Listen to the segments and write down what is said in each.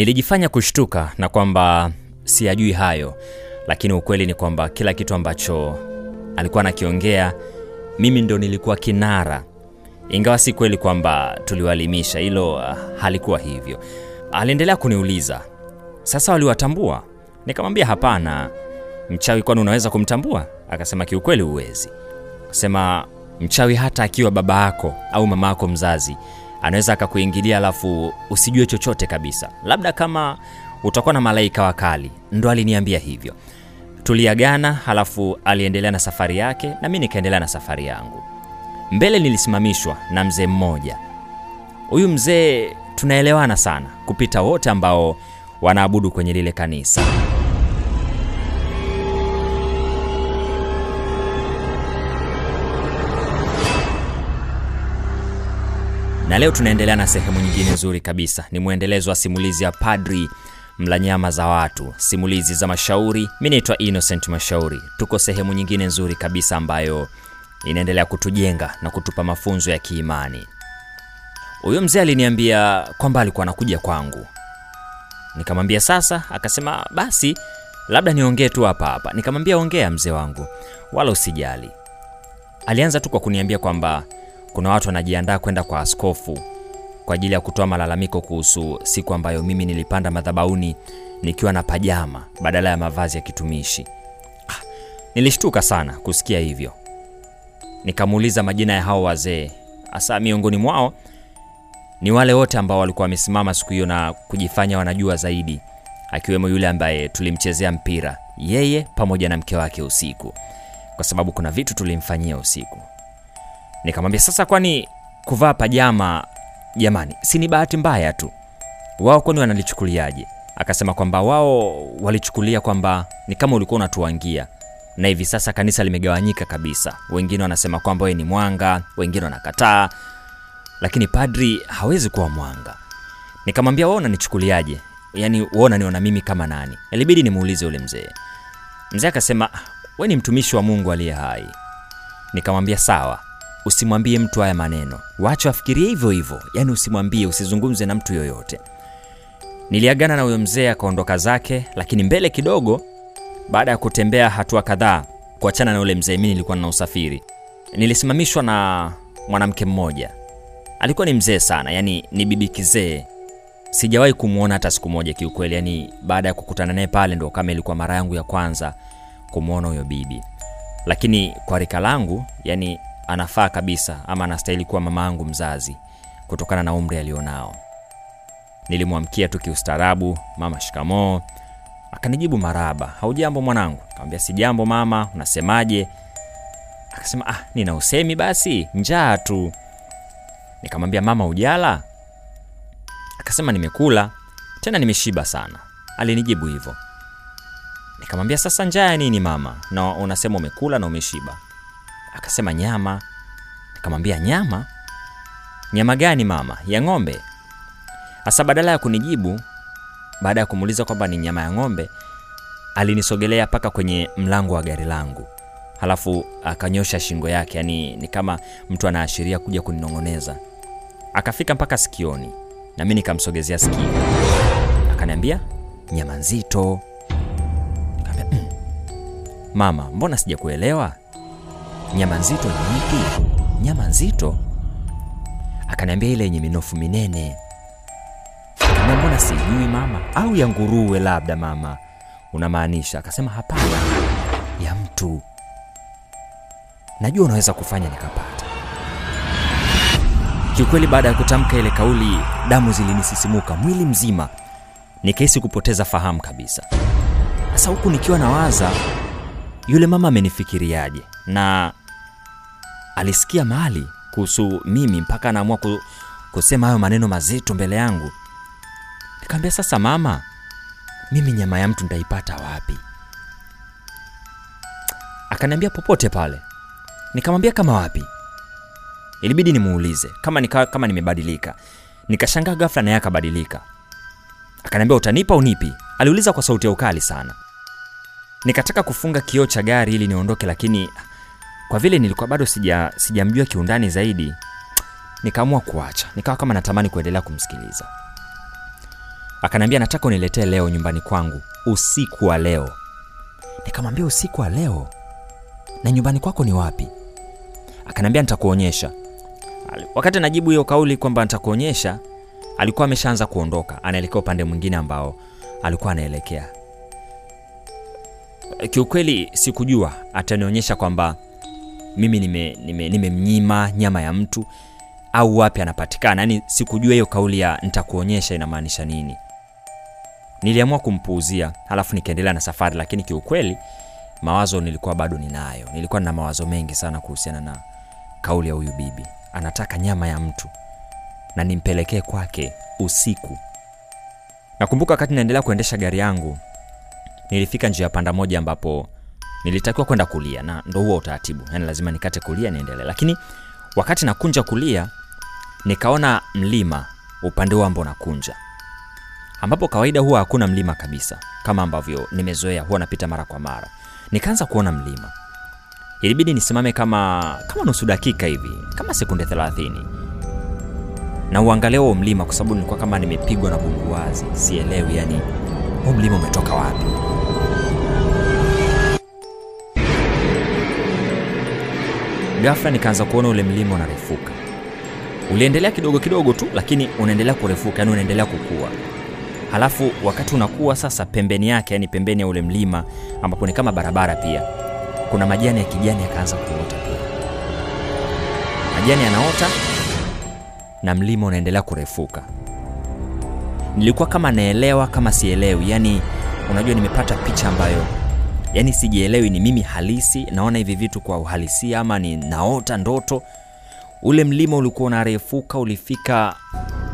Nilijifanya kushtuka na kwamba siyajui hayo, lakini ukweli ni kwamba kila kitu ambacho alikuwa anakiongea mimi ndo nilikuwa kinara, ingawa si kweli kwamba tuliwaelimisha, hilo uh, halikuwa hivyo. Aliendelea kuniuliza sasa, waliwatambua? Nikamwambia hapana. Mchawi kwani unaweza kumtambua? Akasema kiukweli huwezi. Sema mchawi hata akiwa baba yako au mama yako mzazi anaweza akakuingilia alafu usijue chochote kabisa, labda kama utakuwa na malaika wakali. Ndo aliniambia hivyo. Tuliagana, halafu aliendelea na safari yake na mi nikaendelea na safari yangu. Mbele nilisimamishwa na mzee mmoja. Huyu mzee tunaelewana sana kupita wote ambao wanaabudu kwenye lile kanisa. Na leo tunaendelea na sehemu nyingine nzuri kabisa. Ni mwendelezo wa simulizi ya padri mla nyama za watu. Simulizi za mashauri. Mi naitwa innocent mashauri. Tuko sehemu nyingine nzuri kabisa ambayo inaendelea kutujenga na kutupa mafunzo ya kiimani. Huyo mzee aliniambia kwamba alikuwa anakuja kwangu. Nikamwambia sasa akasema basi labda niongee tu hapa hapa. Nikamwambia ongea mzee wangu wala usijali. Alianza tu kwa kuniambia kwamba kuna watu wanajiandaa kwenda kwa askofu kwa ajili ya kutoa malalamiko kuhusu siku ambayo mimi nilipanda madhabauni nikiwa na pajama badala ya mavazi ya kitumishi. Ah, nilishtuka sana kusikia hivyo. Nikamuuliza majina ya hao wazee, hasa miongoni mwao ni wale wote ambao walikuwa wamesimama siku hiyo na kujifanya wanajua zaidi, akiwemo yule ambaye tulimchezea mpira yeye pamoja na mke wake usiku, kwa sababu kuna vitu tulimfanyia usiku. Nikamwambia sasa, kwani kuvaa pajama jamani, si ni bahati mbaya tu? Wao kwani wanalichukuliaje? Akasema kwamba wao walichukulia kwamba ni kama ulikuwa unatuangia, na hivi sasa kanisa limegawanyika kabisa. Wengine wanasema kwamba wewe ni mwanga, wengine wanakataa, lakini padri hawezi kuwa mwanga. Nikamwambia wao unanichukuliaje? Yaani wao unaniona mimi kama nani? Ilibidi nimuulize yule mzee. Mzee akasema wewe ni mtumishi wa Mungu aliye hai. Nikamwambia sawa, usimwambie mtu haya maneno, wacha afikirie hivyo hivyo, yaani usimwambie, usizungumze na mtu yoyote. Niliagana na huyo mzee akaondoka zake, lakini mbele kidogo, baada ya kutembea hatua kadhaa kuachana na yule mzee, mimi nilikuwa na usafiri, nilisimamishwa na mwanamke mmoja. Alikuwa ni mzee sana, yani ni bibi kizee. Sijawahi kumwona hata siku moja kiukweli, yani baada ya kukutana naye pale ndo kama ilikuwa mara yangu ya kwanza kumwona huyo bibi, lakini kwa rika langu, yani anafaa kabisa ama anastahili kuwa mama yangu mzazi kutokana na umri alionao. Nilimwamkia tu kiustaarabu, mama shikamoo. Akanijibu maraba, haujambo mwanangu? Nikamwambia si jambo mama, unasemaje? Akasema ah, nina usemi basi, njaa tu. Nikamwambia mama, ujala? Akasema nimekula tena nimeshiba sana. Alinijibu hivyo. Nikamwambia sasa, njaa ya nini mama, na unasema umekula na umeshiba? Akasema nyama. Nikamwambia nyama? Nyama gani mama? Ya ng'ombe? Hasa badala ya kunijibu, baada ya kumuuliza kwamba ni nyama ya ng'ombe, alinisogelea mpaka kwenye mlango wa gari langu, halafu akanyosha shingo yake, yani ni kama mtu anaashiria kuja kuninong'oneza. Akafika mpaka sikioni, na mi nikamsogezea sikio, akaniambia nyama nzito. Mm, mama, mbona sijakuelewa? Nyama nzito ni ipi? Nyama nzito? Akaniambia ile yenye minofu minene. Nikamwambia mbona sijui mama, au ya nguruwe labda mama unamaanisha? Akasema hapana, ya mtu. Najua unaweza kufanya nikapata. Kiukweli, baada ya kutamka ile kauli, damu zilinisisimuka mwili mzima, nikahisi kupoteza fahamu kabisa. Sasa huku nikiwa nawaza yule mama amenifikiriaje na alisikia mahali kuhusu mimi mpaka anaamua kusema hayo maneno mazito mbele yangu. Nikamwambia sasa, mama, mimi nyama ya mtu nitaipata wapi? Akaniambia popote pale. Nikamwambia kama wapi? Ilibidi nimuulize kama nika, kama nimebadilika. Nikashangaa ghafla naye akabadilika. Akaniambia utanipa unipi? Aliuliza kwa sauti ya ukali sana. Nikataka kufunga kioo cha gari ili niondoke, lakini kwa vile nilikuwa bado sija sijamjua kiundani zaidi, nikaamua kuacha. Nikawa kama natamani kuendelea kumsikiliza. Akanambia, nataka uniletee leo nyumbani kwangu usiku wa leo. Nikamwambia usiku wa leo? Na nyumbani kwako ni wapi? Akanambia, nitakuonyesha. Wakati anajibu hiyo kauli kwamba nitakuonyesha alikuwa ameshaanza kuondoka. Anaelekea upande mwingine ambao alikuwa anaelekea. Kiukweli sikujua atanionyesha kwamba mimi nimemnyima nime, nime nyama ya mtu au wapi anapatikana. Yaani sikujua hiyo kauli ya nitakuonyesha inamaanisha nini. Niliamua kumpuuzia halafu nikaendelea na safari lakini kiukweli mawazo nilikuwa bado ninayo. Nilikuwa nina mawazo mengi sana kuhusiana na kauli ya huyu bibi. Anataka nyama ya mtu na nimpelekee kwake usiku. Nakumbuka wakati naendelea kuendesha gari yangu nilifika njia panda moja ambapo nilitakiwa kwenda kulia na ndo huo utaratibu. Yani lazima nikate kulia niendelee. Lakini wakati nakunja kulia nikaona mlima upande huo ambao nakunja. Ambapo kawaida huwa hakuna mlima kabisa kama ambavyo nimezoea huwa napita mara kwa mara. Nikaanza kuona mlima. Ilibidi nisimame kama kama nusu dakika hivi kama sekunde 30 na uangalia huo mlima kwa sababu nilikuwa kama nimepigwa na bumbuwazi sielewi yani huu mlima umetoka wapi ghafla nikaanza kuona ule mlima unarefuka. Uliendelea kidogo kidogo tu lakini unaendelea kurefuka yani unaendelea kukua. Halafu wakati unakuwa sasa pembeni yake yani pembeni ya ule mlima ambapo ni kama barabara pia kuna majani ya kijani yakaanza kuota pia. Majani yanaota na mlima unaendelea kurefuka. Nilikuwa kama naelewa kama sielewi yani unajua nimepata picha ambayo yani sijielewi ni mimi halisi naona hivi vitu kwa uhalisia ama ni naota ndoto. Ule mlima ulikuwa unarefuka ulifika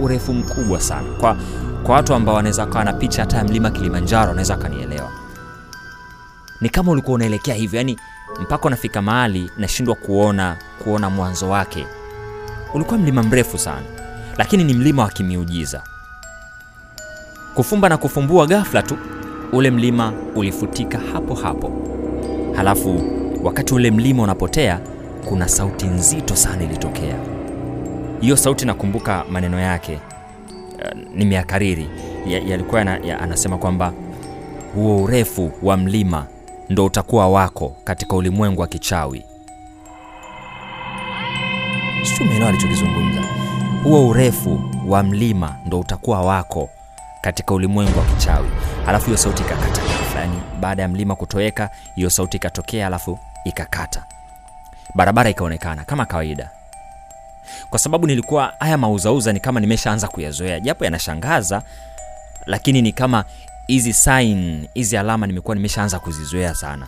urefu mkubwa sana. Kwa, kwa watu ambao wanaweza kawa na picha hata ya mlima kilimanjaro wanaweza kanielewa. ni kama ulikuwa unaelekea hivyo yani mpaka unafika mahali nashindwa kuona kuona mwanzo wake. Ulikuwa mlima mrefu sana lakini ni mlima wa kimiujiza. Kufumba na kufumbua ghafla tu ule mlima ulifutika hapo hapo. Halafu wakati ule mlima unapotea kuna sauti nzito sana ilitokea. Hiyo sauti nakumbuka maneno yake uh, nimeakariri yalikuwa ya, ya, anasema kwamba huo urefu wa mlima ndo utakuwa wako katika ulimwengu wa kichawi. Siumeelewa alichokizungumza. Huo urefu wa mlima ndo utakuwa wako katika ulimwengu wa kichawi halafu hiyo sauti ikakata ghafla yani baada ya mlima kutoweka hiyo sauti ikatokea alafu ikakata. Barabara ikaonekana kama kawaida. Kwa sababu nilikuwa haya mauzauza ni kama nimeshaanza kuyazoea. Japo yanashangaza lakini ni kama hizi sign hizi alama nimekuwa nimeshaanza kuzizoea sana.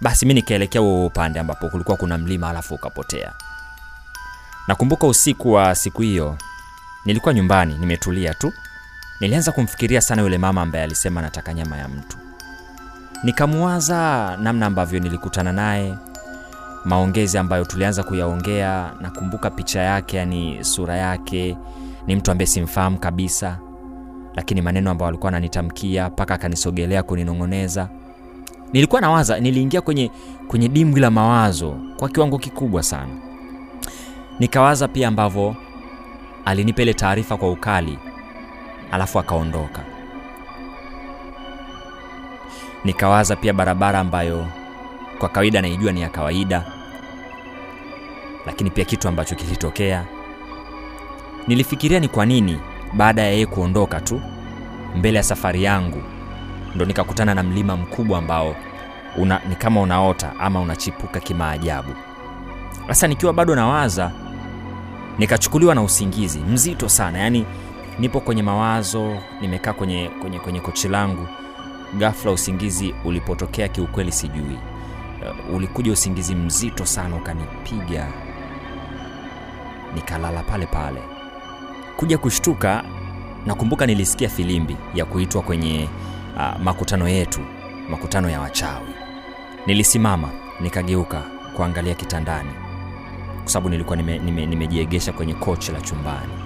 Basi mi nikaelekea huo upande ambapo kulikuwa kuna mlima alafu ukapotea. Nakumbuka usiku wa siku hiyo nilikuwa nyumbani nimetulia tu nilianza kumfikiria sana yule mama ambaye alisema nataka nyama ya mtu. Nikamuwaza namna ambavyo nilikutana naye maongezi ambayo tulianza kuyaongea nakumbuka picha yake yani sura yake. Ni mtu ambaye simfahamu kabisa lakini maneno ambayo alikuwa ananitamkia mpaka akanisogelea kuninong'oneza. Nilikuwa nawaza niliingia kwenye kwenye dimbwi la mawazo kwa kiwango kikubwa sana. Nikawaza pia ambavyo alinipa ile taarifa kwa ukali alafu akaondoka. Nikawaza pia barabara ambayo kwa kawaida naijua ni ya kawaida lakini pia kitu ambacho kilitokea. Nilifikiria ni kwa nini baada ya yeye kuondoka tu mbele ya safari yangu ndo nikakutana na mlima mkubwa ambao una, ni kama unaota ama unachipuka kimaajabu. Sasa nikiwa bado nawaza nikachukuliwa na usingizi mzito sana yaani nipo kwenye mawazo nimekaa kwenye, kwenye, kwenye kochi langu. Ghafla usingizi ulipotokea kiukweli sijui. Uh, ulikuja usingizi mzito sana ukanipiga. Nikalala pale pale. Kuja kushtuka nakumbuka nilisikia filimbi ya kuitwa kwenye uh, makutano yetu makutano ya wachawi. Nilisimama nikageuka kuangalia kitandani. Kwa sababu nilikuwa nimejiegesha nime, nime kwenye kochi la chumbani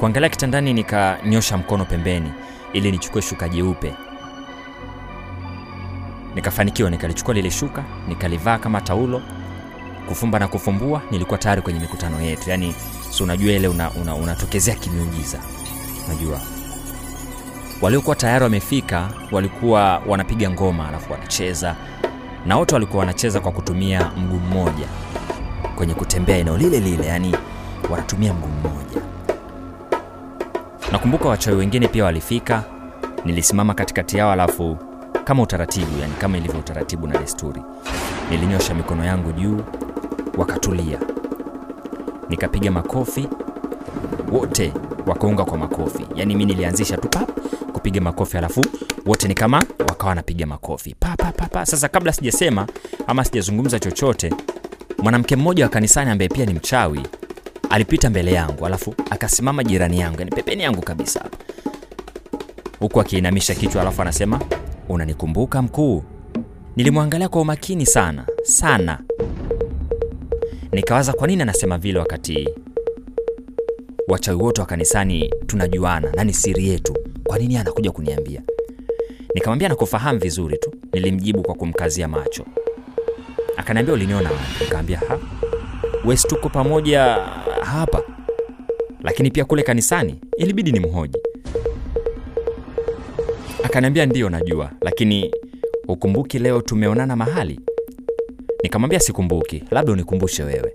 kuangalia kitandani nikanyosha mkono pembeni ili nichukue shuka jeupe. Nikafanikiwa nikalichukua lile shuka nikalivaa kama taulo kufumba na kufumbua. Nilikuwa tayari kwenye mikutano yetu. Yaani si unajua ile unatokezea una, una kimiujiza unajua. Waliokuwa tayari wamefika walikuwa wanapiga ngoma alafu wanacheza. Na wote walikuwa wanacheza kwa kutumia mguu mmoja kwenye kutembea eneo lile lile. Yani wanatumia mguu mmoja nakumbuka wachawi wengine pia walifika. Nilisimama katikati yao alafu kama utaratibu yani kama ilivyo utaratibu na desturi nilinyosha mikono yangu juu wakatulia. Nikapiga makofi wote wakaunga kwa makofi. Yani mi nilianzisha tu pap kupiga makofi alafu wote ni kama wakawa wanapiga makofi. Pa, sasa kabla sijasema ama sijazungumza chochote mwanamke mmoja wa kanisani ambaye pia ni mchawi alipita mbele yangu alafu akasimama jirani yangu yani pembeni yangu kabisa huku akiinamisha kichwa alafu anasema unanikumbuka mkuu? Nilimwangalia kwa umakini sana sana. Nikawaza kwa nini anasema vile wakati wachawi wote wa kanisani tunajuana na ni siri yetu? Kwa nini anakuja kuniambia? Nikamwambia nakufahamu vizuri tu. Nilimjibu kwa kumkazia macho. Akaniambia uliniona wapi? Nikaambia ha tuko pamoja hapa. Lakini pia kule kanisani ilibidi ni mhoji akaniambia ndiyo najua lakini ukumbuki leo tumeonana mahali? Nikamwambia sikumbuki labda unikumbushe wewe.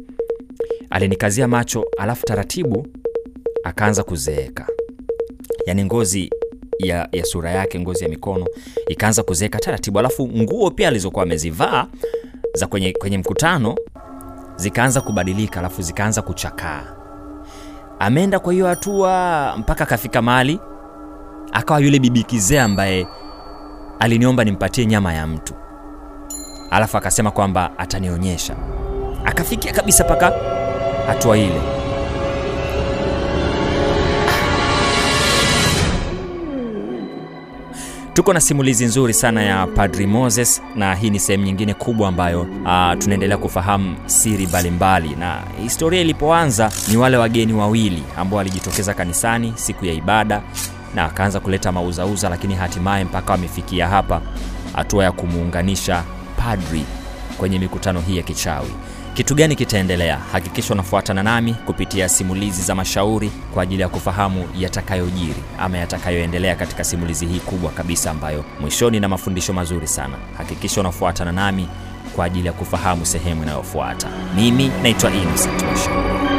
Alinikazia macho alafu taratibu akaanza kuzeeka. Yaani ngozi ya, ya sura yake ngozi ya mikono ikaanza kuzeeka taratibu. Alafu nguo pia alizokuwa amezivaa za kwenye, kwenye mkutano zikaanza kubadilika alafu zikaanza kuchakaa. Ameenda kwa hiyo hatua mpaka akafika mahali akawa yule bibi kizee ambaye aliniomba nimpatie nyama ya mtu. Alafu akasema kwamba atanionyesha. Akafikia kabisa mpaka hatua ile tuko na simulizi nzuri sana ya padri moses na hii ni sehemu nyingine kubwa ambayo uh, tunaendelea kufahamu siri mbalimbali. Na historia ilipoanza ni wale wageni wawili ambao walijitokeza kanisani siku ya ibada na akaanza kuleta mauzauza lakini hatimaye mpaka wamefikia hapa hatua ya kumuunganisha padri kwenye mikutano hii ya kichawi kitu gani kitaendelea? Hakikisha unafuatana nami kupitia simulizi za mashauri kwa ajili ya kufahamu yatakayojiri ama yatakayoendelea katika simulizi hii kubwa kabisa ambayo mwishoni na mafundisho mazuri sana. Hakikisha unafuatana nami kwa ajili ya kufahamu sehemu inayofuata. Mimi naitwa innocent mashauri